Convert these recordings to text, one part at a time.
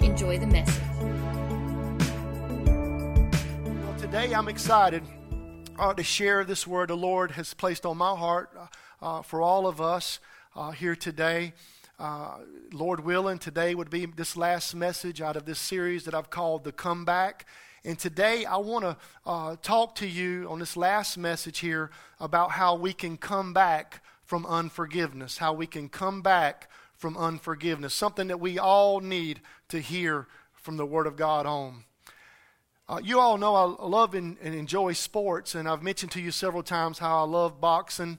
Enjoy the message. Well, today I'm excited uh, to share this word the Lord has placed on my heart uh, for all of us uh, here today. Uh, Lord willing, today would be this last message out of this series that I've called The Comeback. And today I want to uh, talk to you on this last message here about how we can come back from unforgiveness, how we can come back from unforgiveness, something that we all need to hear from the Word of God on. Uh, you all know I love and, and enjoy sports, and I've mentioned to you several times how I love boxing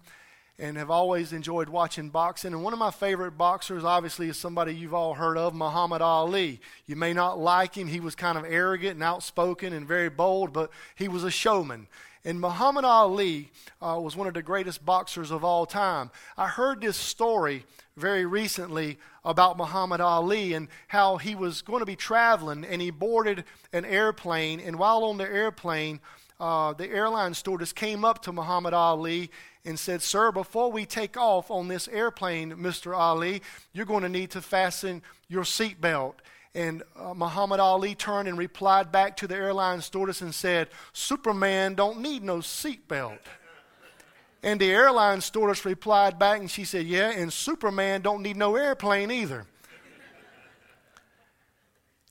and have always enjoyed watching boxing. And one of my favorite boxers, obviously, is somebody you've all heard of, Muhammad Ali. You may not like him. He was kind of arrogant and outspoken and very bold, but he was a showman. And Muhammad Ali uh, was one of the greatest boxers of all time. I heard this story very recently about Muhammad Ali and how he was going to be traveling and he boarded an airplane. And while on the airplane, uh, the airline stewardess came up to Muhammad Ali and said, Sir, before we take off on this airplane, Mr. Ali, you're going to need to fasten your seatbelt. And uh, Muhammad Ali turned and replied back to the airline stewardess and said, Superman don't need no seatbelt. And the airline stewardess replied back and she said, Yeah, and Superman don't need no airplane either.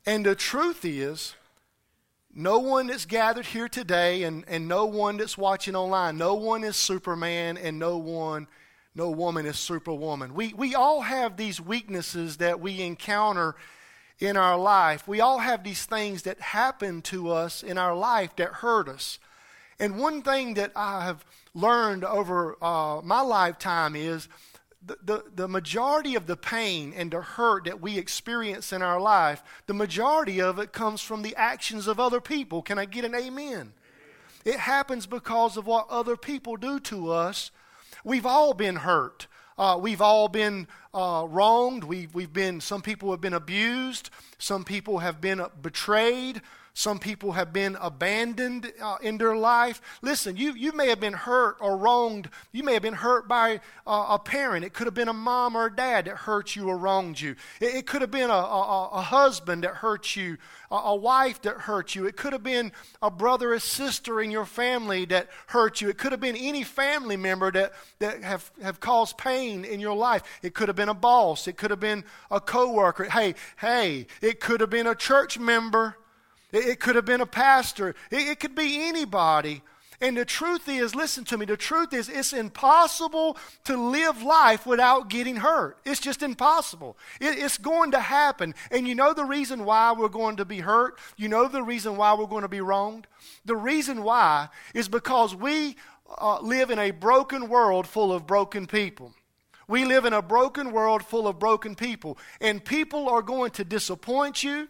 and the truth is, no one that's gathered here today and, and no one that's watching online, no one is Superman and no one, no woman is Superwoman. We, we all have these weaknesses that we encounter in our life. We all have these things that happen to us in our life that hurt us. And one thing that I have learned over uh, my lifetime is the, the, majority of the pain and the hurt that we experience in our life, the majority of it comes from the actions of other people. Can I get an amen? It happens because of what other people do to us. We've all been hurt. Uh, we've all been uh, wronged. We've, we've been, some people have been abused. Some people have been betrayed. Some people have been abandoned uh, in their life. Listen, you, you may have been hurt or wronged. You may have been hurt by uh, a parent. It could have been a mom or a dad that hurt you or wronged you. It, it could have been a, a, a, husband that hurt you, a, a wife that hurt you. It could have been a brother or sister in your family that hurt you. It could have been any family member that, that have, have caused pain in your life. It could have been a boss. It could have been a coworker. Hey, hey, it could have been a church member. It, could have been a pastor. It, could be anybody. And the truth is, listen to me, the truth is, it's impossible to live life without getting hurt. It's just impossible. It, it's going to happen. And you know the reason why we're going to be hurt? You know the reason why we're going to be wronged? The reason why is because we uh, live in a broken world full of broken people. We live in a broken world full of broken people. And people are going to disappoint you.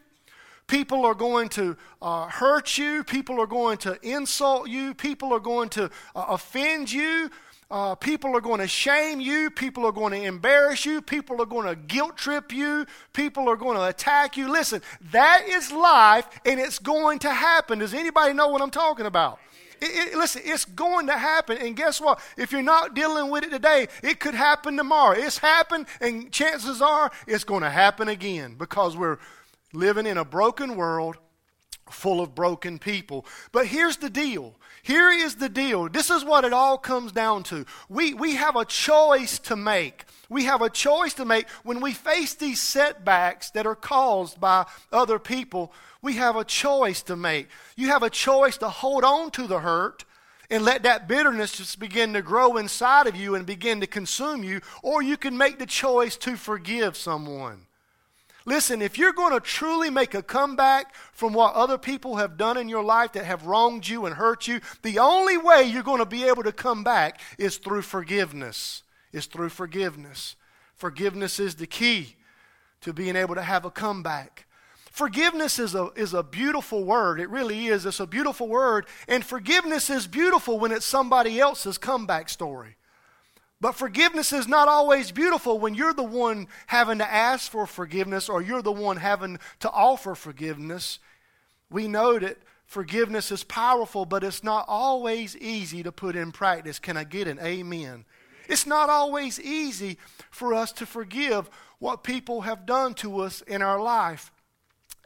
People are going to uh, hurt you. People are going to insult you. People are going to uh, offend you. Uh, people are going to shame you. People are going to embarrass you. People are going to guilt trip you. People are going to attack you. Listen, that is life and it's going to happen. Does anybody know what I'm talking about? It, it, listen, it's going to happen. And guess what? If you're not dealing with it today, it could happen tomorrow. It's happened, and chances are it's going to happen again because we're living in a broken world full of broken people. But here's the deal. Here is the deal. This is what it all comes down to. We, we have a choice to make. We have a choice to make when we face these setbacks that are caused by other people. We have a choice to make. You have a choice to hold on to the hurt and let that bitterness just begin to grow inside of you and begin to consume you, or you can make the choice to forgive someone. Listen, if you're going to truly make a comeback from what other people have done in your life that have wronged you and hurt you, the only way you're going to be able to come back is through forgiveness. Is through forgiveness. Forgiveness is the key to being able to have a comeback. Forgiveness is a, is a beautiful word. It really is. It's a beautiful word. And forgiveness is beautiful when it's somebody else's comeback story. But forgiveness is not always beautiful when you're the one having to ask for forgiveness or you're the one having to offer forgiveness. We know that forgiveness is powerful, but it's not always easy to put in practice. Can I get an amen? It's not always easy for us to forgive what people have done to us in our life.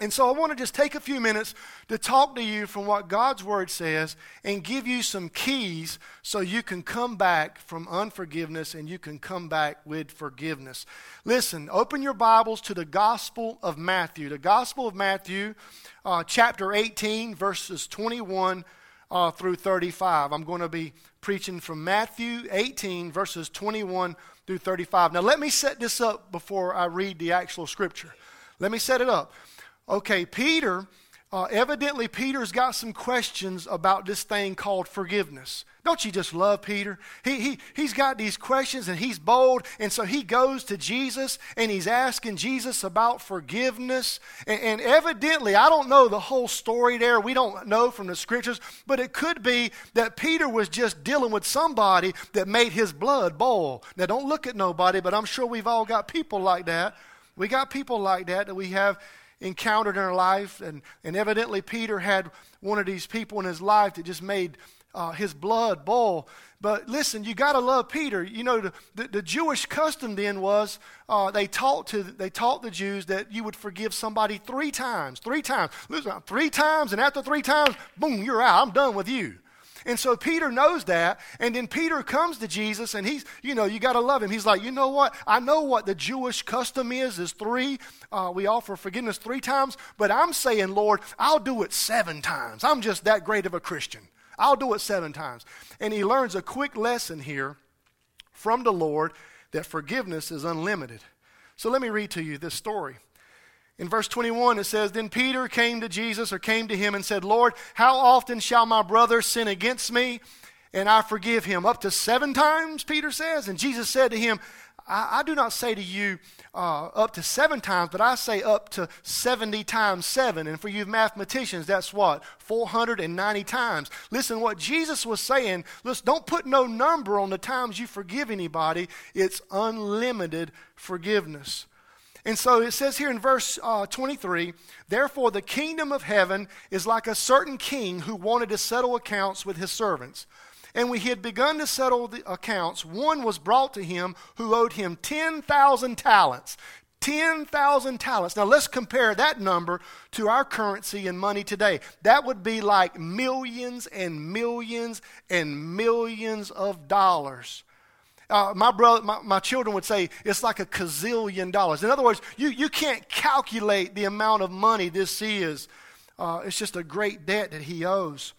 And so I want to just take a few minutes to talk to you from what God's Word says and give you some keys so you can come back from unforgiveness and you can come back with forgiveness. Listen, open your Bibles to the Gospel of Matthew. The Gospel of Matthew, uh, chapter 18, verses 21 uh, through 35. I'm going to be preaching from Matthew 18, verses 21 through 35. Now, let me set this up before I read the actual scripture. Let me set it up. Okay, Peter, uh, evidently, Peter's got some questions about this thing called forgiveness. Don't you just love Peter? He, he, he's got these questions and he's bold, and so he goes to Jesus and he's asking Jesus about forgiveness. And, and evidently, I don't know the whole story there. We don't know from the scriptures, but it could be that Peter was just dealing with somebody that made his blood boil. Now, don't look at nobody, but I'm sure we've all got people like that. We got people like that that we have encountered in her life. And, and evidently, Peter had one of these people in his life that just made uh, his blood boil. But listen, you got to love Peter. You know, the, the, the Jewish custom then was uh, they taught to they taught the Jews that you would forgive somebody three times, three times. Listen, three times, and after three times, boom, you're out. I'm done with you. And so Peter knows that. And then Peter comes to Jesus and he's, you know, you got to love him. He's like, you know what? I know what the Jewish custom is, is three. Uh, we offer forgiveness three times. But I'm saying, Lord, I'll do it seven times. I'm just that great of a Christian. I'll do it seven times. And he learns a quick lesson here from the Lord that forgiveness is unlimited. So let me read to you this story. In verse 21, it says, Then Peter came to Jesus or came to him and said, Lord, how often shall my brother sin against me and I forgive him? Up to seven times, Peter says. And Jesus said to him, I, I do not say to you uh, up to seven times, but I say up to 70 times seven. And for you mathematicians, that's what? 490 times. Listen, what Jesus was saying, listen, don't put no number on the times you forgive anybody. It's unlimited forgiveness. And so it says here in verse uh, 23 Therefore, the kingdom of heaven is like a certain king who wanted to settle accounts with his servants. And when he had begun to settle the accounts, one was brought to him who owed him 10,000 talents. 10,000 talents. Now let's compare that number to our currency and money today. That would be like millions and millions and millions of dollars. Uh, my, brother, my, my children would say it's like a gazillion dollars. In other words, you, you can't calculate the amount of money this is. Uh, it's just a great debt that he owes.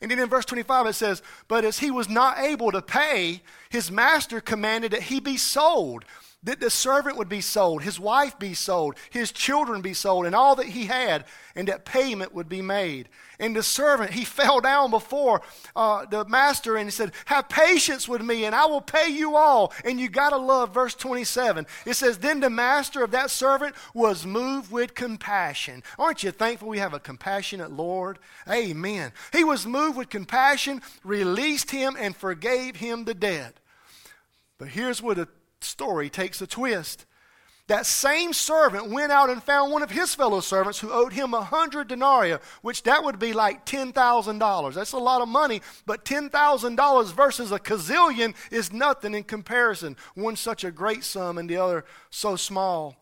And then in verse 25 it says, But as he was not able to pay, his master commanded that he be sold that the servant would be sold, his wife be sold, his children be sold, and all that he had, and that payment would be made. And the servant, he fell down before uh, the master and he said, Have patience with me, and I will pay you all. And you got to love verse 27. It says, Then the master of that servant was moved with compassion. Aren't you thankful we have a compassionate Lord? Amen. He was moved with compassion, released him, and forgave him the debt. But here's what the story takes a twist. That same servant went out and found one of his fellow servants who owed him a hundred denarii, which that would be like $10,000. That's a lot of money, but $10,000 versus a gazillion is nothing in comparison. One such a great sum and the other so small.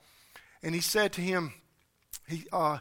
And he said to him, he, uh,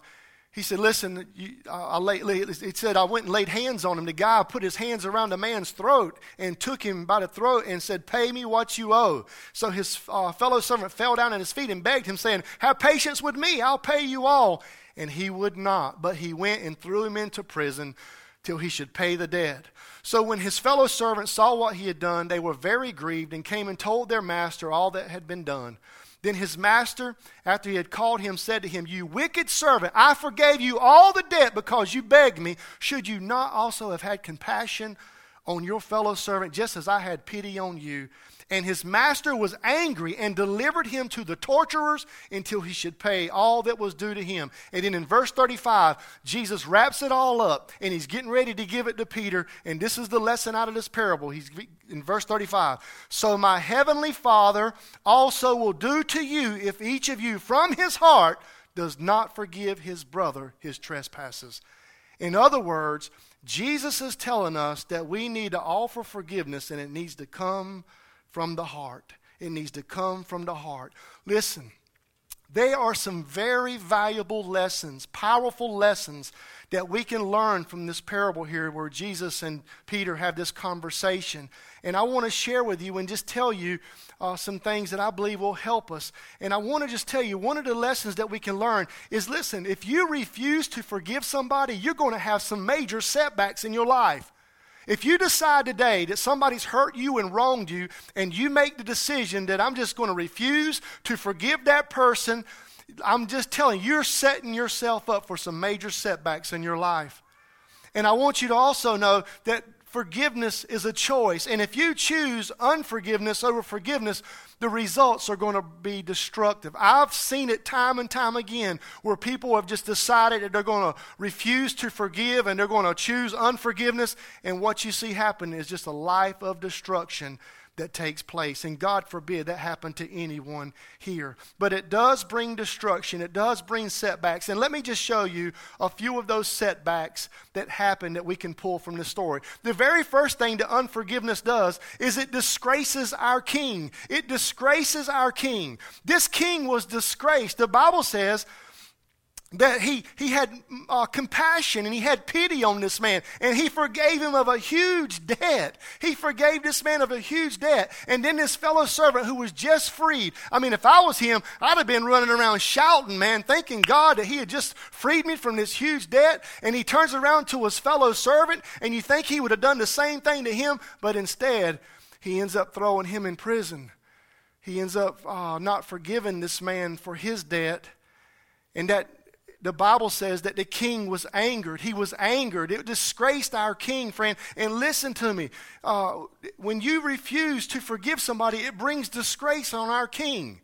he said, Listen, you, I lay, he said, I went and laid hands on him. The guy put his hands around the man's throat and took him by the throat and said, Pay me what you owe. So his uh, fellow servant fell down at his feet and begged him, saying, Have patience with me, I'll pay you all. And he would not, but he went and threw him into prison till he should pay the debt. So when his fellow servants saw what he had done, they were very grieved and came and told their master all that had been done. Then his master, after he had called him, said to him, You wicked servant, I forgave you all the debt because you begged me. Should you not also have had compassion on your fellow servant just as I had pity on you. And his master was angry and delivered him to the torturers until he should pay all that was due to him. And then in verse 35, Jesus wraps it all up and he's getting ready to give it to Peter. And this is the lesson out of this parable. He's in verse 35. So my heavenly Father also will do to you if each of you from his heart does not forgive his brother his trespasses. In other words, Jesus is telling us that we need to offer forgiveness and it needs to come from the heart. It needs to come from the heart. Listen, there are some very valuable lessons, powerful lessons that we can learn from this parable here where Jesus and Peter have this conversation. And I want to share with you and just tell you uh, some things that I believe will help us. And I want to just tell you one of the lessons that we can learn is listen, if you refuse to forgive somebody, you're going to have some major setbacks in your life. If you decide today that somebody's hurt you and wronged you, and you make the decision that I'm just going to refuse to forgive that person, I'm just telling you, you're setting yourself up for some major setbacks in your life. And I want you to also know that forgiveness is a choice. And if you choose unforgiveness over forgiveness, the results are going to be destructive. I've seen it time and time again where people have just decided that they're going to refuse to forgive and they're going to choose unforgiveness. And what you see happen is just a life of destruction that takes place. And God forbid that happen to anyone here. But it does bring destruction, it does bring setbacks. And let me just show you a few of those setbacks that happen that we can pull from the story. The very first thing that unforgiveness does is it disgraces our king. It disgraces our king. This king was disgraced. The Bible says, that he, he had uh, compassion and he had pity on this man and he forgave him of a huge debt. He forgave this man of a huge debt. And then this fellow servant who was just freed. I mean, if I was him, I'd have been running around shouting, man, thanking God that he had just freed me from this huge debt. And he turns around to his fellow servant and you think he would have done the same thing to him, but instead he ends up throwing him in prison. He ends up uh, not forgiving this man for his debt. And that the Bible says that the king was angered. He was angered. It disgraced our king, friend. And listen to me. Uh, when you refuse to forgive somebody, it brings disgrace on our king.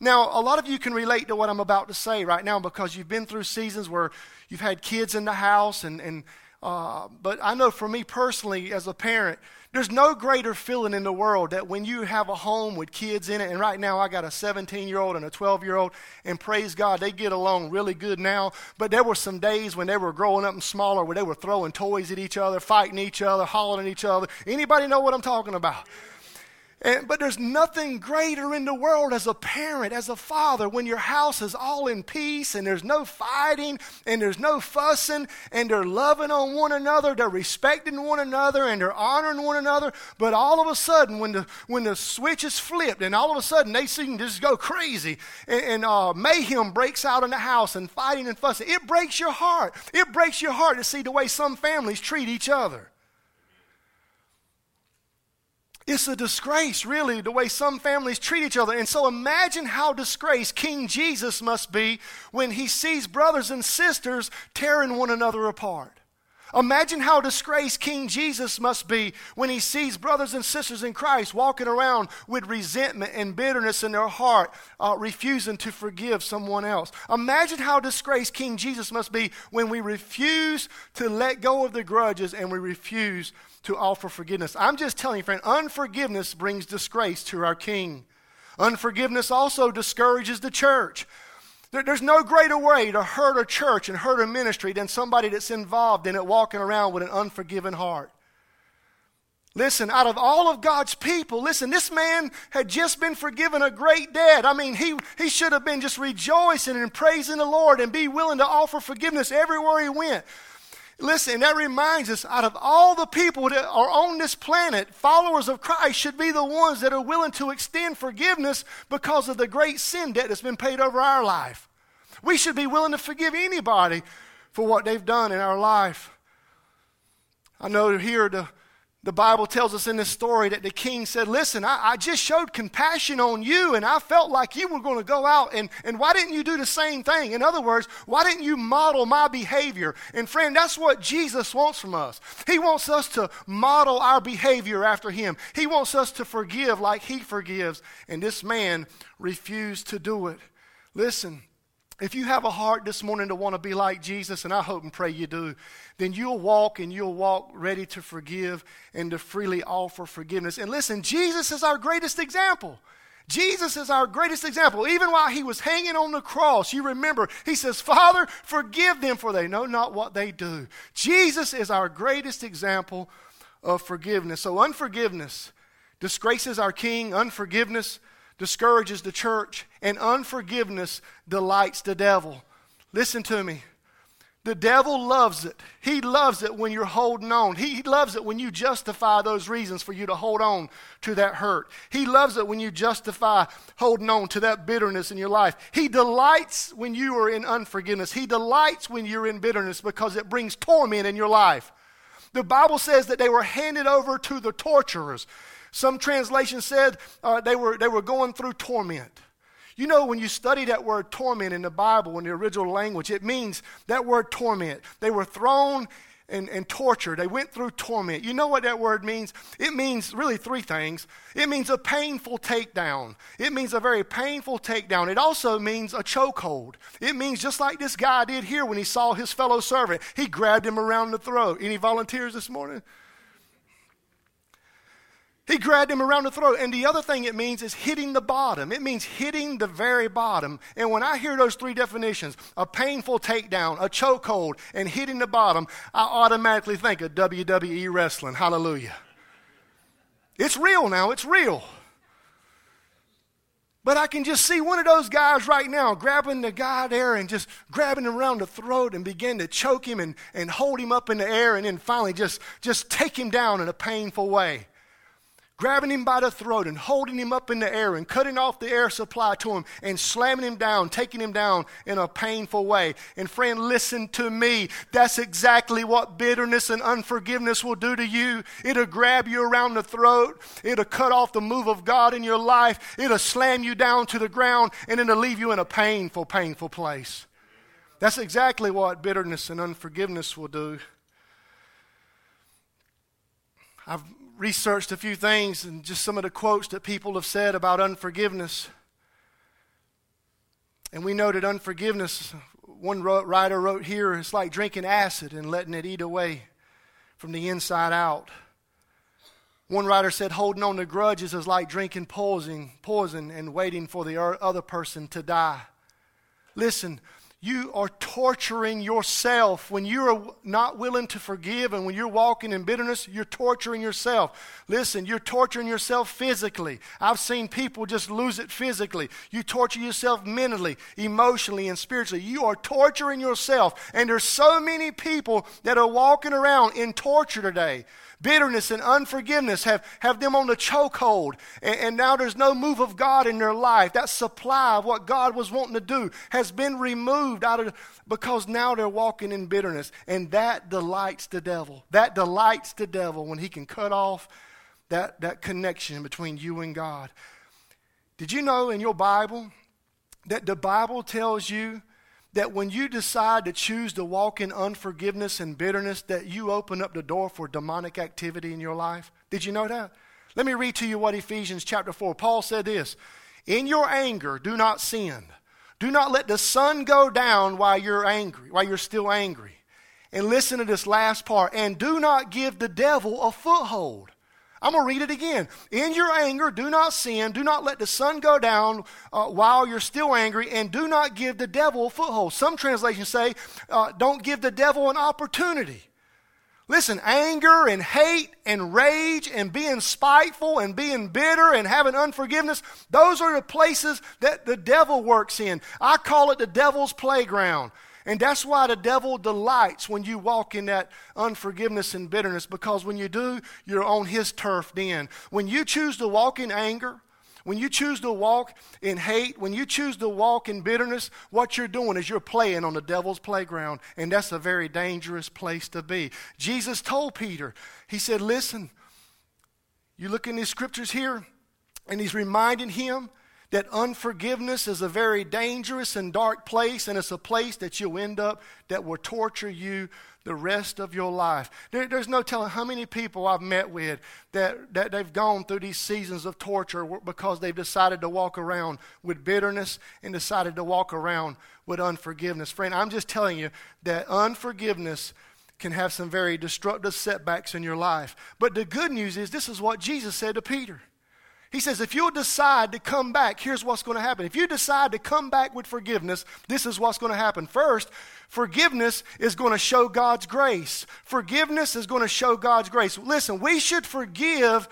Now, a lot of you can relate to what I'm about to say right now because you've been through seasons where you've had kids in the house. And, and uh, but I know for me personally, as a parent, there's no greater feeling in the world that when you have a home with kids in it, and right now I got a 17 year old and a 12 year old, and praise God, they get along really good now. But there were some days when they were growing up and smaller where they were throwing toys at each other, fighting each other, hollering at each other. Anybody know what I'm talking about? And, but there's nothing greater in the world as a parent, as a father, when your house is all in peace and there's no fighting and there's no fussing and they're loving on one another, they're respecting one another and they're honoring one another. But all of a sudden, when the, when the switch is flipped and all of a sudden they seem to just go crazy and, and uh, mayhem breaks out in the house and fighting and fussing, it breaks your heart. It breaks your heart to see the way some families treat each other. It's a disgrace, really, the way some families treat each other. And so imagine how disgraced King Jesus must be when he sees brothers and sisters tearing one another apart. Imagine how disgraced King Jesus must be when he sees brothers and sisters in Christ walking around with resentment and bitterness in their heart, uh, refusing to forgive someone else. Imagine how disgraced King Jesus must be when we refuse to let go of the grudges and we refuse to offer forgiveness. I'm just telling you, friend, unforgiveness brings disgrace to our King. Unforgiveness also discourages the church. There's no greater way to hurt a church and hurt a ministry than somebody that's involved in it walking around with an unforgiven heart. Listen, out of all of God's people, listen, this man had just been forgiven a great debt. I mean, he, he should have been just rejoicing and praising the Lord and be willing to offer forgiveness everywhere he went. Listen, that reminds us out of all the people that are on this planet, followers of Christ should be the ones that are willing to extend forgiveness because of the great sin debt that's been paid over our life. We should be willing to forgive anybody for what they've done in our life. I know here the The Bible tells us in this story that the king said, Listen, I, I, just showed compassion on you, and I felt like you were going to go out, and, and why didn't you do the same thing? In other words, why didn't you model my behavior? And friend, that's what Jesus wants from us. He wants us to model our behavior after him. He wants us to forgive like he forgives, and this man refused to do it. Listen, if you have a heart this morning to want to be like Jesus, and I hope and pray you do, then you'll walk and you'll walk ready to forgive and to freely offer forgiveness. And listen, Jesus is our greatest example. Jesus is our greatest example. Even while he was hanging on the cross, you remember, he says, Father, forgive them, for they know not what they do. Jesus is our greatest example of forgiveness. So, unforgiveness disgraces our King, unforgiveness discourages the church, and unforgiveness delights the devil. Listen to me. The devil loves it. He loves it when you're holding on. He loves it when you justify those reasons for you to hold on to that hurt. He loves it when you justify holding on to that bitterness in your life. He delights when you are in unforgiveness. He delights when you're in bitterness because it brings torment in your life. The Bible says that they were handed over to the torturers. Some translations said uh, they, were, they were going through torment. You know, when you study that word torment in the Bible, in the original language, it means that word torment. They were thrown and, and tortured. They went through torment. You know what that word means? It means really three things. It means a painful takedown. It means a very painful takedown. It also means a chokehold. It means just like this guy did here when he saw his fellow servant. He grabbed him around the throat. Any volunteers this morning? He grabbed him around the throat. And the other thing it means is hitting the bottom. It means hitting the very bottom. And when I hear those three definitions a painful takedown, a chokehold, and hitting the bottom I automatically think of WWE wrestling. Hallelujah. It's real now, it's real. But I can just see one of those guys right now grabbing the guy there and just grabbing him around the throat and begin to choke him and, and hold him up in the air and then finally just, just take him down in a painful way grabbing him by the throat and holding him up in the air and cutting off the air supply to him and slamming him down, taking him down in a painful way. And friend, listen to me. That's exactly what bitterness and unforgiveness will do to you. It'll grab you around the throat. It'll cut off the move of God in your life. It'll slam you down to the ground and it'll leave you in a painful, painful place. That's exactly what bitterness and unforgiveness will do. I've researched a few things and just some of the quotes that people have said about unforgiveness. And we know that unforgiveness, one writer wrote here, it's like drinking acid and letting it eat away from the inside out. One writer said holding on to grudges is like drinking poison, poison and waiting for the other person to die. Listen, you are torturing yourself. When you are not willing to forgive and when you're walking in bitterness, you're torturing yourself. Listen, you're torturing yourself physically. I've seen people just lose it physically. You torture yourself mentally, emotionally, and spiritually. You are torturing yourself. And there's so many people that are walking around in torture today bitterness and unforgiveness have, have them on the chokehold. And, and now there's no move of God in their life. That supply of what God was wanting to do has been removed out of because now they're walking in bitterness. And that delights the devil. That delights the devil when he can cut off that, that connection between you and God. Did you know in your Bible that the Bible tells you that when you decide to choose to walk in unforgiveness and bitterness, that you open up the door for demonic activity in your life? Did you know that? Let me read to you what Ephesians chapter 4. Paul said this In your anger, do not sin. Do not let the sun go down while you're angry, while you're still angry. And listen to this last part. And do not give the devil a foothold. I'm going to read it again. In your anger, do not sin. Do not let the sun go down uh, while you're still angry, and do not give the devil a foothold. Some translations say, uh, don't give the devil an opportunity. Listen, anger and hate and rage and being spiteful and being bitter and having unforgiveness, those are the places that the devil works in. I call it the devil's playground. And that's why the devil delights when you walk in that unforgiveness and bitterness, because when you do, you're on his turf then. When you choose to walk in anger, when you choose to walk in hate, when you choose to walk in bitterness, what you're doing is you're playing on the devil's playground, and that's a very dangerous place to be. Jesus told Peter, He said, Listen, You look in these scriptures here, and he's reminding him that unforgiveness is a very dangerous and dark place, and it's a place that you'll end up that will torture you the rest of your life. There, there's no telling how many people I've met with that, that they've gone through these seasons of torture because they've decided to walk around with bitterness and decided to walk around with unforgiveness. Friend, I'm just telling you that unforgiveness can have some very destructive setbacks in your life. But the good news is this is what Jesus said to Peter. He says, if you'll decide to come back, here's what's going to happen. If you decide to come back with forgiveness, this is what's going to happen. First, forgiveness is going to show God's grace. Forgiveness is going to show God's grace. Listen, we should forgive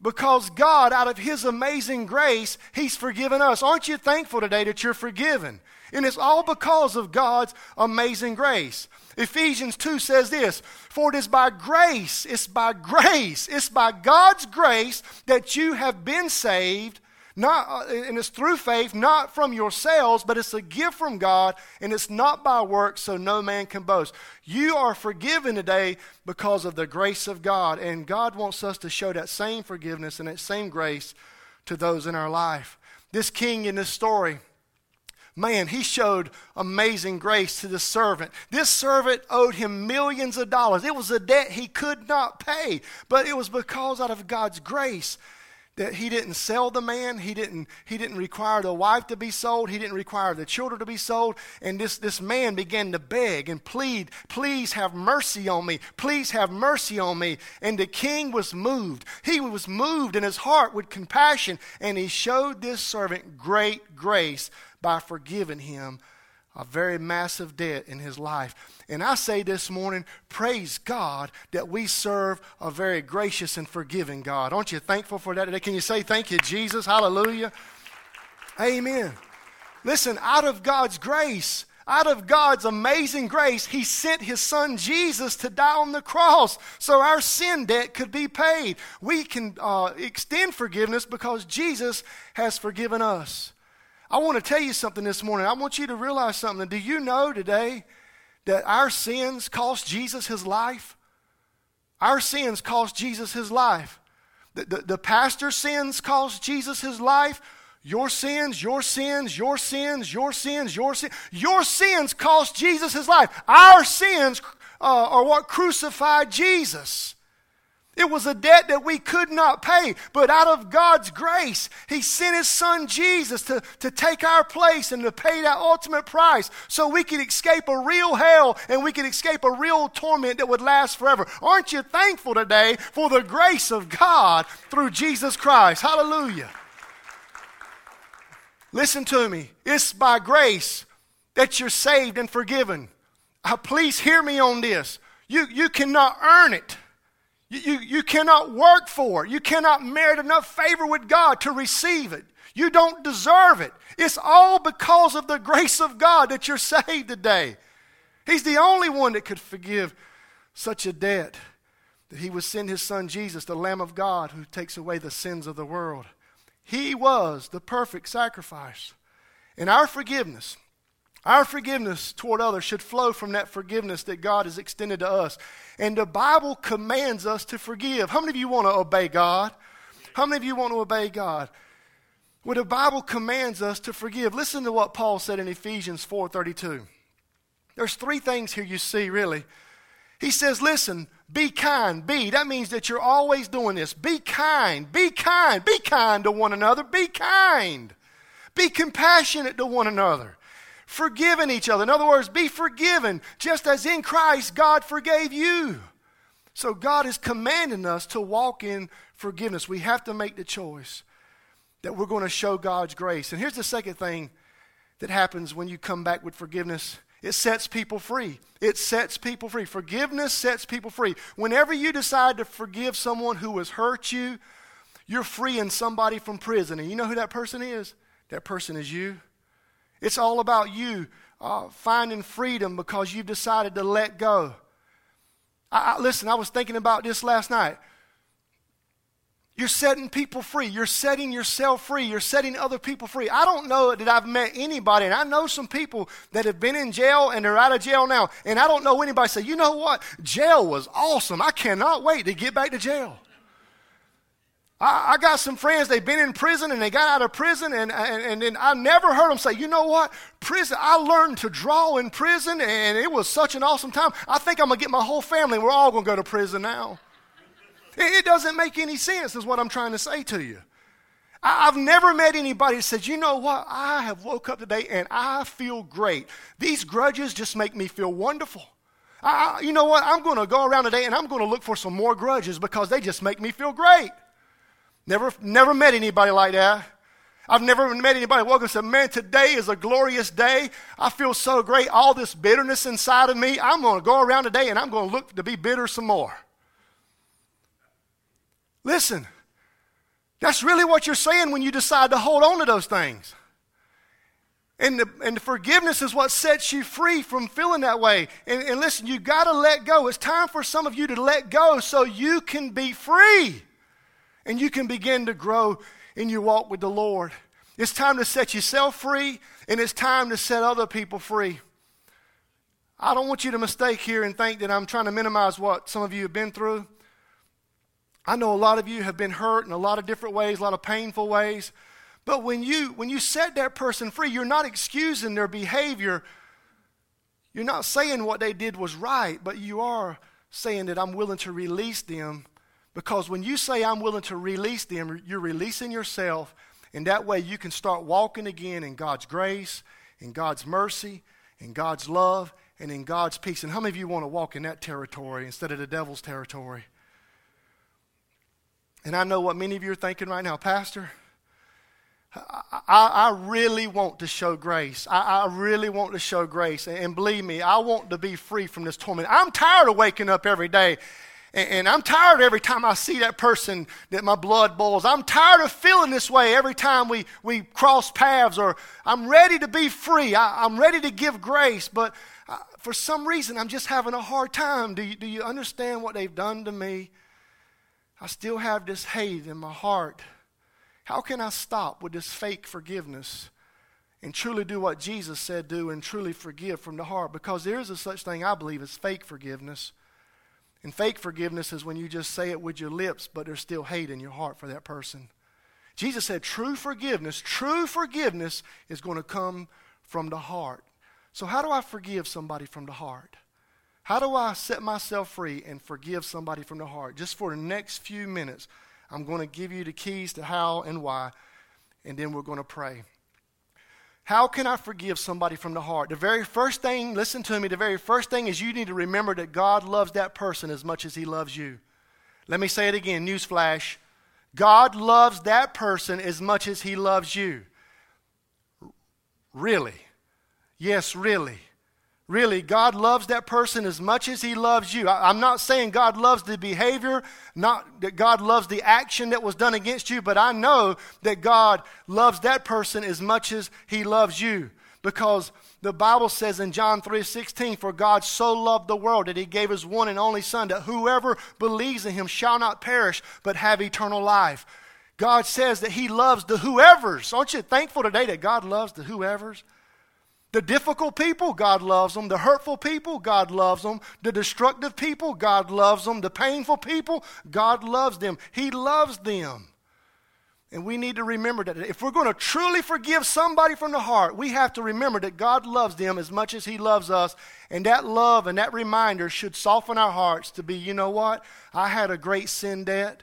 because God, out of His amazing grace, He's forgiven us. Aren't you thankful today that you're forgiven? And it's all because of God's amazing grace. Ephesians 2 says this For it is by grace, it's by grace, it's by God's grace that you have been saved. Not, uh, and it's through faith, not from yourselves, but it's a gift from God, and it's not by works, so no man can boast. You are forgiven today because of the grace of God, and God wants us to show that same forgiveness and that same grace to those in our life. This king in this story, Man, he showed amazing grace to this servant. This servant owed him millions of dollars. It was a debt he could not pay, but it was because out of God's grace that he didn't sell the man. He didn't he didn't require the wife to be sold. He didn't require the children to be sold. And this this man began to beg and plead please have mercy on me. Please have mercy on me. And the king was moved. He was moved in his heart with compassion. And he showed this servant great grace by forgiving him a very massive debt in his life. And I say this morning, praise God that we serve a very gracious and forgiving God. Aren't you thankful for that today? Can you say thank you, Jesus? Hallelujah. Amen. Listen, out of God's grace, out of God's amazing grace, He sent His Son Jesus to die on the cross so our sin debt could be paid. We can uh, extend forgiveness because Jesus has forgiven us. I want to tell you something this morning. I want you to realize something. Do you know today that our sins cost Jesus his life? Our sins cost Jesus his life. The, the, the pastor's sins cost Jesus his life. Your sins, your sins, your sins, your sins, your sins, your sins cost Jesus his life. Our sins uh, are what crucified Jesus. It was a debt that we could not pay, but out of God's grace, He sent His Son Jesus to, to take our place and to pay that ultimate price so we could escape a real hell and we could escape a real torment that would last forever. Aren't you thankful today for the grace of God through Jesus Christ? Hallelujah. Listen to me. It's by grace that you're saved and forgiven. Uh, please hear me on this. You, you cannot earn it. You, you, you cannot work for it. You cannot merit enough favor with God to receive it. You don't deserve it. It's all because of the grace of God that you're saved today. He's the only one that could forgive such a debt that he would send his son Jesus, the Lamb of God, who takes away the sins of the world. He was the perfect sacrifice. And our forgiveness our forgiveness toward others should flow from that forgiveness that God has extended to us. And the Bible commands us to forgive. How many of you want to obey God? How many of you want to obey God? Well, the Bible commands us to forgive. Listen to what Paul said in Ephesians 4:32. There's three things here you see, really. He says, listen, be kind. Be. That means that you're always doing this. Be kind. Be kind. Be kind to one another. Be kind. Be compassionate to one another forgiving each other. In other words, be forgiven, just as in Christ God forgave you. So God is commanding us to walk in forgiveness. We have to make the choice that we're going to show God's grace. And here's the second thing that happens when you come back with forgiveness it sets people free. It sets people free. Forgiveness sets people free. Whenever you decide to forgive someone who has hurt you, you're freeing somebody from prison. And you know who that person is? That person is you. It's all about you uh, finding freedom because you've decided to let go. I, I, listen, I was thinking about this last night. You're setting people free. You're setting yourself free. You're setting other people free. I don't know that I've met anybody, and I know some people that have been in jail and they're out of jail now, and I don't know anybody say, you know what? Jail was awesome. I cannot wait to get back to jail. I, I, got some friends, they've been in prison and they got out of prison, and, and, and then I never heard them say, you know what? Prison, I learned to draw in prison, and it was such an awesome time. I think I'm going to get my whole family, we're all going to go to prison now. It, it doesn't make any sense, is what I'm trying to say to you. I, I've never met anybody that says, you know what? I have woke up today and I feel great. These grudges just make me feel wonderful. I, you know what? I'm going to go around today and I'm going to look for some more grudges because they just make me feel great. Never, never met anybody like that. I've never met anybody walk and said, Man, today is a glorious day. I feel so great. All this bitterness inside of me, I'm going to go around today and I'm going to look to be bitter some more. Listen, that's really what you're saying when you decide to hold on to those things. And the, and the forgiveness is what sets you free from feeling that way. And, and listen, you've got to let go. It's time for some of you to let go so you can be free and you can begin to grow in your walk with the Lord. It's time to set yourself free, and it's time to set other people free. I don't want you to mistake here and think that I'm trying to minimize what some of you have been through. I know a lot of you have been hurt in a lot of different ways, a lot of painful ways. But when you when you set that person free, you're not excusing their behavior. You're not saying what they did was right, but you are saying that I'm willing to release them because when you say, I'm willing to release them, you're releasing yourself, and that way you can start walking again in God's grace, in God's mercy, in God's love, and in God's peace. And how many of you want to walk in that territory instead of the devil's territory? And I know what many of you are thinking right now, Pastor. I, I, really want to show grace. I, I, really want to show grace. And believe me, I want to be free from this torment. I'm tired of waking up every day and, and I'm tired every time I see that person that my blood boils. I'm tired of feeling this way every time we, we cross paths, or I'm ready to be free. I, am ready to give grace, but uh, for some reason I'm just having a hard time. Do you, do you understand what they've done to me? I still have this hate in my heart. How can I stop with this fake forgiveness and truly do what Jesus said do and truly forgive from the heart? Because there is a such thing, I believe, as fake forgiveness. And fake forgiveness is when you just say it with your lips, but there's still hate in your heart for that person. Jesus said true forgiveness, true forgiveness is going to come from the heart. So, how do I forgive somebody from the heart? How do I set myself free and forgive somebody from the heart? Just for the next few minutes, I'm going to give you the keys to how and why, and then we're going to pray. How can I forgive somebody from the heart? The very first thing, listen to me, the very first thing is you need to remember that God loves that person as much as he loves you. Let me say it again, newsflash. God loves that person as much as he loves you. Really? Yes, really. Really, God loves that person as much as He loves you. I, am not saying God loves the behavior, not that God loves the action that was done against you, but I know that God loves that person as much as He loves you. Because the Bible says in John 3:16, For God so loved the world that He gave His one and only Son, that whoever believes in Him shall not perish, but have eternal life. God says that He loves the whoever's. Aren't you thankful today that God loves the whoever's? The difficult people, God loves them. The hurtful people, God loves them. The destructive people, God loves them. The painful people, God loves them. He loves them. And we need to remember that if we're going to truly forgive somebody from the heart, we have to remember that God loves them as much as He loves us. And that love and that reminder should soften our hearts to be, you know what? I had a great sin debt.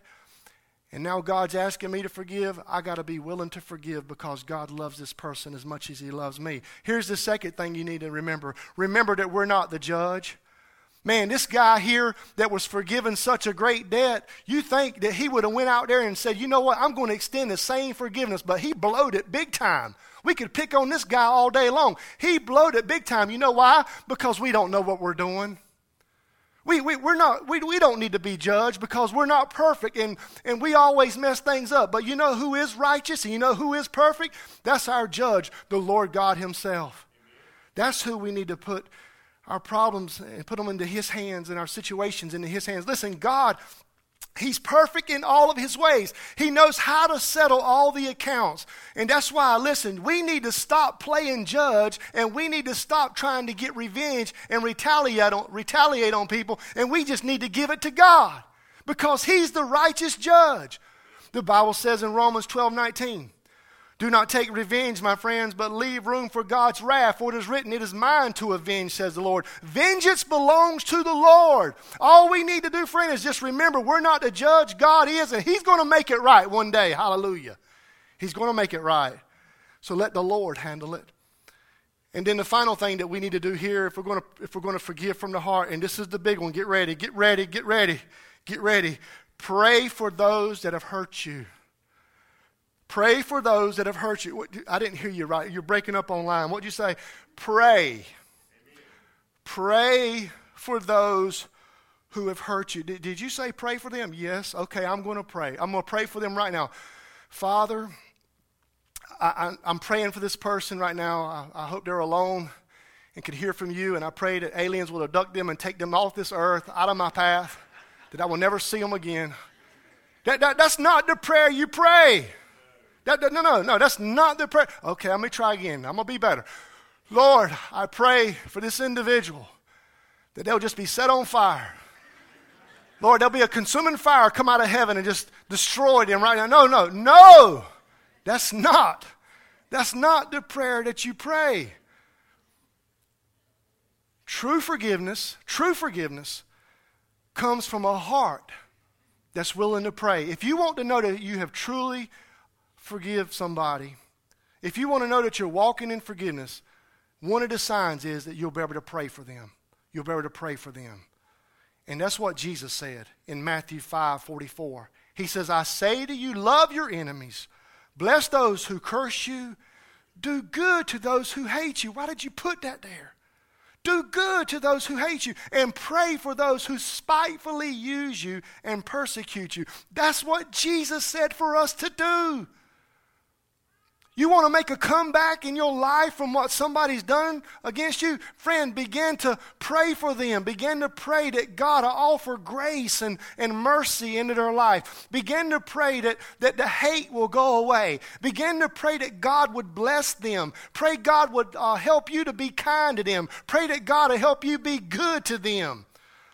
And now God's asking me to forgive. I got to be willing to forgive because God loves this person as much as He loves me. Here's the second thing you need to remember remember that we're not the judge. Man, this guy here that was forgiven such a great debt, you think that he would have went out there and said, you know what, I'm going to extend the same forgiveness, but he blowed it big time. We could pick on this guy all day long. He blowed it big time. You know why? Because we don't know what we're doing. We, we, we're not, we, we don't need to be judged because we're not perfect and, and we always mess things up. But you know who is righteous and you know who is perfect? That's our judge, the Lord God Himself. That's who we need to put our problems and put them into His hands and our situations into His hands. Listen, God He's perfect in all of his ways. He knows how to settle all the accounts. And that's why, listen, we need to stop playing judge and we need to stop trying to get revenge and retaliate on, retaliate on people. And we just need to give it to God because he's the righteous judge. The Bible says in Romans 12 19, do not take revenge, my friends, but leave room for God's wrath. For it is written, It is mine to avenge, says the Lord. Vengeance belongs to the Lord. All we need to do, friend, is just remember we're not the judge. God is, and He's going to make it right one day. Hallelujah. He's going to make it right. So let the Lord handle it. And then the final thing that we need to do here, if we're going to, if we're going to forgive from the heart, and this is the big one get ready, get ready, get ready, get ready. Pray for those that have hurt you. Pray for those that have hurt you. I didn't hear you right. You're breaking up online. What'd you say? Pray. Pray for those who have hurt you. Did, did you say pray for them? Yes. Okay, I'm going to pray. I'm going to pray for them right now. Father, I, am praying for this person right now. I, I hope they're alone and can hear from you. And I pray that aliens will abduct them and take them off this earth, out of my path, that I will never see them again. That, that, that's not the prayer you pray. That, no, no, no, that's not the prayer. Okay, let me try again. I'm going to be better. Lord, I pray for this individual that they'll just be set on fire. Lord, there'll be a consuming fire come out of heaven and just destroy them right now. No, no, no. That's not. That's not the prayer that you pray. True forgiveness, true forgiveness comes from a heart that's willing to pray. If you want to know that you have truly forgive somebody, if you want to know that you're walking in forgiveness, one of the signs is that you'll be able to pray for them. You'll be able to pray for them. And that's what Jesus said in Matthew 5 44. He says, I say to you, love your enemies, bless those who curse you, do good to those who hate you. Why did you put that there? Do good to those who hate you and pray for those who spitefully use you and persecute you. That's what Jesus said for us to do. You want to make a comeback in your life from what somebody's done against you? Friend, begin to pray for them. Begin to pray that God will offer grace and, and mercy into their life. Begin to pray that, that the hate will go away. Begin to pray that God would bless them. Pray God would uh, help you to be kind to them. Pray that God will help you be good to them.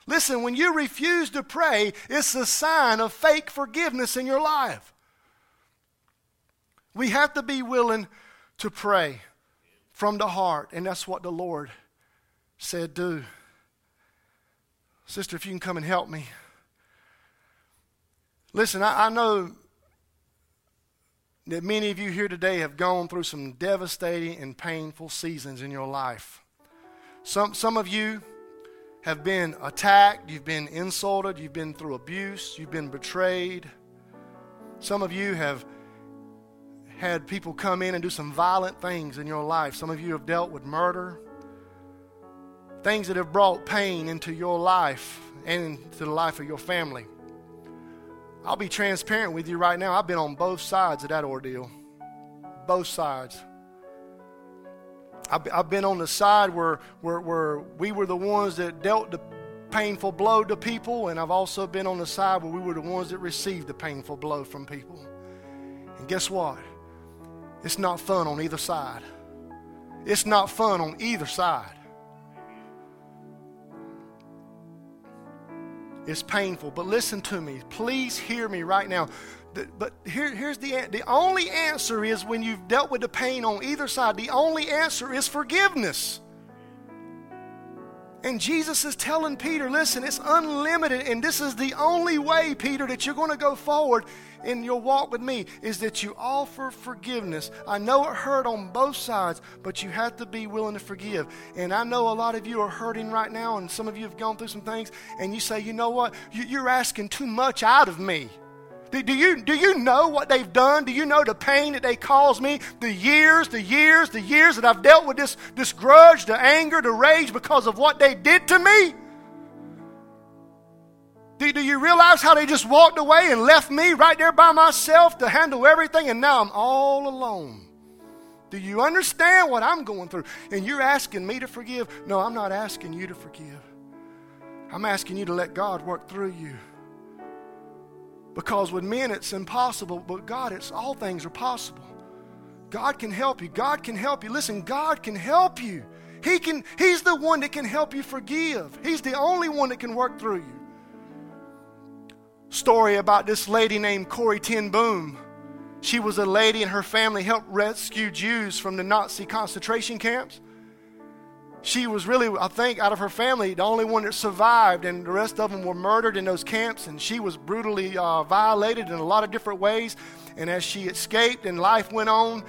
Listen, when you refuse to pray, it's a sign of fake forgiveness in your life. We have to be willing to pray from the heart, and that's what the Lord said do. Sister, if you can come and help me. Listen, I, I know that many of you here today have gone through some devastating and painful seasons in your life. Some, some of you have been attacked, you've been insulted, you've been through abuse, you've been betrayed. Some of you have had people come in and do some violent things in your life. Some of you have dealt with murder, things that have brought pain into your life and into the life of your family. I'll be transparent with you right now. I've been on both sides of that ordeal. Both sides. I've been on the side where, where, where we were the ones that dealt the painful blow to people, and I've also been on the side where we were the ones that received the painful blow from people. And guess what? It's not fun on either side. It's not fun on either side. It's painful, but listen to me. Please hear me right now. But here, here's the the only answer is when you've dealt with the pain on either side. The only answer is forgiveness. And Jesus is telling Peter, listen, it's unlimited, and this is the only way, Peter, that you're going to go forward in your walk with me is that you offer forgiveness. I know it hurt on both sides, but you have to be willing to forgive. And I know a lot of you are hurting right now, and some of you have gone through some things, and you say, you know what? You're asking too much out of me. Do, you, do you know what they've done? Do you know the pain that they caused me? The years, the years, the years that I've dealt with this, this grudge, the anger, the rage because of what they did to me? Do, do you realize how they just walked away and left me right there by myself to handle everything, and now I'm all alone? Do you understand what I'm going through? And you're asking me to forgive? No, I'm not asking you to forgive. I'm asking you to let God work through you. Because with men it's impossible, but God, it's all things are possible. God can help you. God can help you. Listen, God can help you. He can, he's the one that can help you forgive. He's the only one that can work through you. story about this lady named Corrie Ten Boom. She was a lady and her family helped rescue Jews from the Nazi concentration camps. She was really, I think, out of her family, the only one that survived, and the rest of them were murdered in those camps. And she was brutally uh, violated in a lot of different ways. And as she escaped and life went on,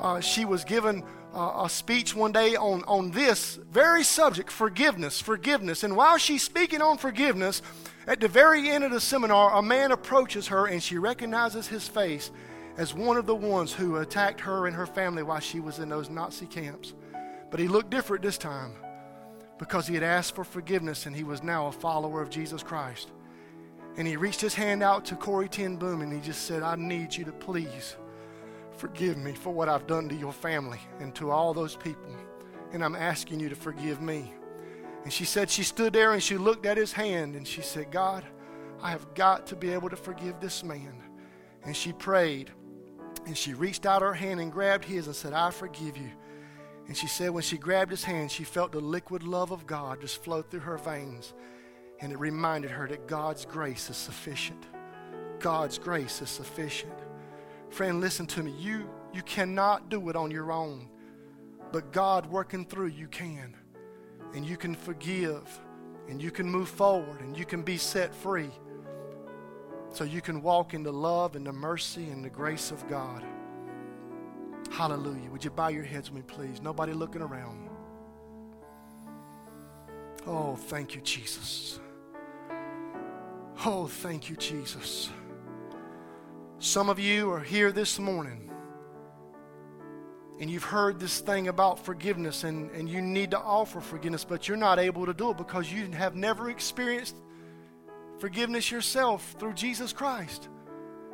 uh, she was given uh, a speech one day on, on this very subject forgiveness, forgiveness. And while she's speaking on forgiveness, at the very end of the seminar, a man approaches her and she recognizes his face as one of the ones who attacked her and her family while she was in those Nazi camps. But he looked different this time because he had asked for forgiveness and he was now a follower of Jesus Christ. And he reached his hand out to Corrie Ten Boom and he just said, I need you to please forgive me for what I've done to your family and to all those people. And I'm asking you to forgive me. And she said she stood there and she looked at his hand and she said, God, I have got to be able to forgive this man. And she prayed and she reached out her hand and grabbed his and said, I forgive you. And she said when she grabbed his hand, she felt the liquid love of God just flow through her veins. And it reminded her that God's grace is sufficient. God's grace is sufficient. Friend, listen to me. You, you cannot do it on your own, but God working through you can. And you can forgive, and you can move forward, and you can be set free. So you can walk in the love and the mercy and the grace of God. Hallelujah. Would you bow your heads with me, please? Nobody looking around. Oh, thank you, Jesus. Oh, thank you, Jesus. Some of you are here this morning and you've heard this thing about forgiveness and, and you need to offer forgiveness, but you're not able to do it because you have never experienced forgiveness yourself through Jesus Christ.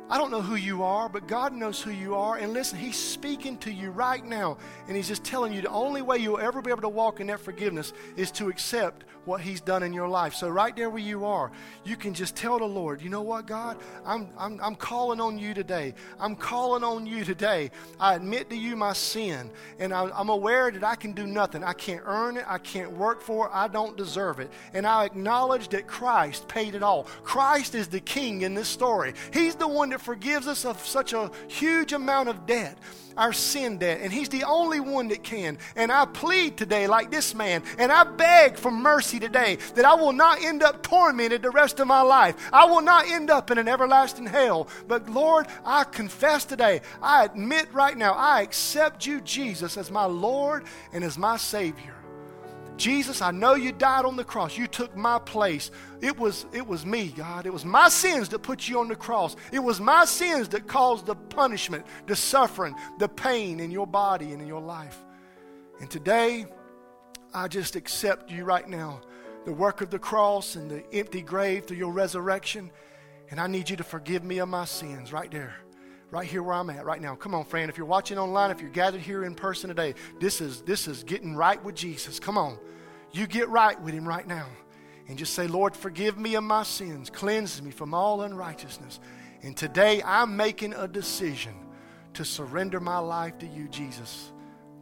I don't know who you are, but God knows who you are. And listen, He's speaking to you right now. And He's just telling you the only way you'll ever be able to walk in that forgiveness is to accept what He's done in your life. So, right there where you are, you can just tell the Lord, you know what, God? I'm, I'm, I'm calling on you today. I'm calling on you today. I admit to you my sin. And I, I'm aware that I can do nothing. I can't earn it. I can't work for it. I don't deserve it. And I acknowledge that Christ paid it all. Christ is the king in this story. He's the one that forgives us of such a huge amount of debt, our sin debt, and He's the only one that can. And I plead today, like this man, and I beg for mercy today that I will not end up tormented the rest of my life. I will not end up in an everlasting hell. But Lord, I confess today, I admit right now, I accept you, Jesus, as my Lord and as my Savior. Jesus, I know you died on the cross. You took my place. It was, it was me, God. It was my sins that put you on the cross. It was my sins that caused the punishment, the suffering, the pain in your body and in your life. And today, I just accept you right now, the work of the cross and the empty grave through your resurrection. And I need you to forgive me of my sins right there right here where I'm at right now. Come on, friend. If you're watching online, if you're gathered here in person today, this is this is getting right with Jesus. Come on. You get right with him right now. And just say, Lord, forgive me of my sins. Cleanse me from all unrighteousness. And today I'm making a decision to surrender my life to you, Jesus.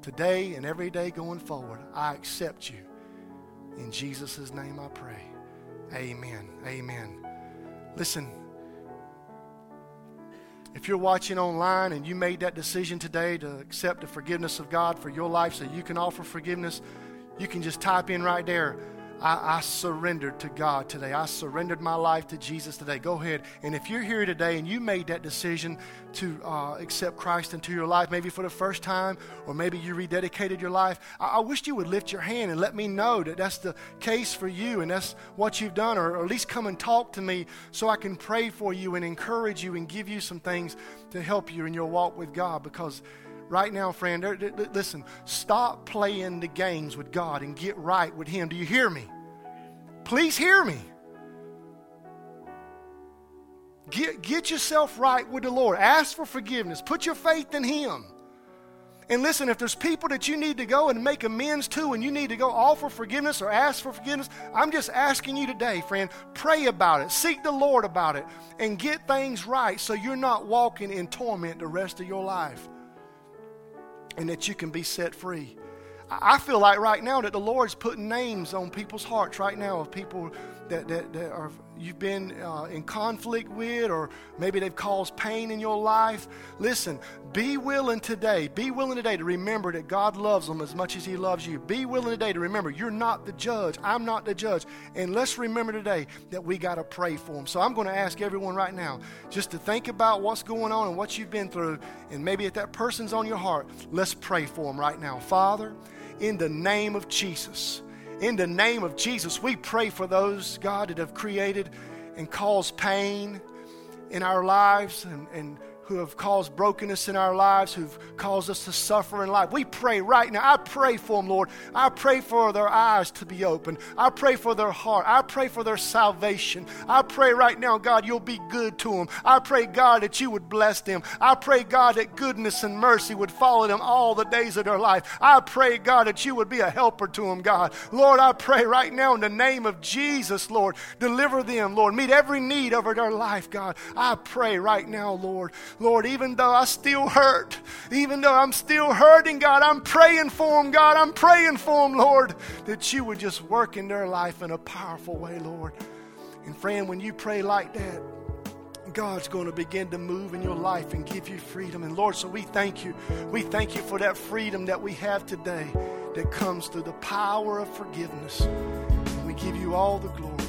Today and every day going forward, I accept you. In Jesus' name I pray. Amen. Amen. Listen. If you're watching online and you made that decision today to accept the forgiveness of God for your life so you can offer forgiveness, you can just type in right there. I, I, surrendered to God today. I surrendered my life to Jesus today. Go ahead. And if you're here today and you made that decision to uh, accept Christ into your life, maybe for the first time, or maybe you rededicated your life, I, I wish you would lift your hand and let me know that that's the case for you and that's what you've done, or, or at least come and talk to me so I can pray for you and encourage you and give you some things to help you in your walk with God because right now, friend, listen, stop playing the games with God and get right with Him. Do you hear me? Please hear me. Get, get yourself right with the Lord. Ask for forgiveness. Put your faith in Him. And listen, if there's people that you need to go and make amends to, and you need to go offer forgiveness or ask for forgiveness, I'm just asking you today, friend, pray about it. Seek the Lord about it and get things right so you're not walking in torment the rest of your life and that you can be set free. I feel like right now that the Lord's putting names on people's hearts right now of people that, that, that are you've been uh, in conflict with, or maybe they've caused pain in your life. Listen, be willing today, be willing today to remember that God loves them as much as He loves you. Be willing today to remember you're not the judge. I'm not the judge. And let's remember today that we got to pray for them. So I'm going to ask everyone right now just to think about what's going on and what you've been through. And maybe if that person's on your heart, let's pray for them right now. Father, in the name of Jesus, in the name of Jesus, we pray for those, God, that have created and caused pain in our lives and, and who have caused brokenness in our lives, who've caused us to suffer in life. We pray right now. I pray for them, Lord. I pray for their eyes to be open. I pray for their heart. I pray for their salvation. I pray right now, God, you'll be good to them. I pray, God, that you would bless them. I pray, God, that goodness and mercy would follow them all the days of their life. I pray, God, that you would be a helper to them, God. Lord, I pray right now in the name of Jesus, Lord, deliver them, Lord. Meet every need over their life, God. I pray right now, Lord. Lord, even though I still hurt, even though I'm still hurting, God, I'm praying for them, God. I'm praying for them, Lord, that you would just work in their life in a powerful way, Lord. And friend, when you pray like that, God's going to begin to move in your life and give you freedom. And Lord, so we thank you. We thank you for that freedom that we have today that comes through the power of forgiveness. And we give you all the glory.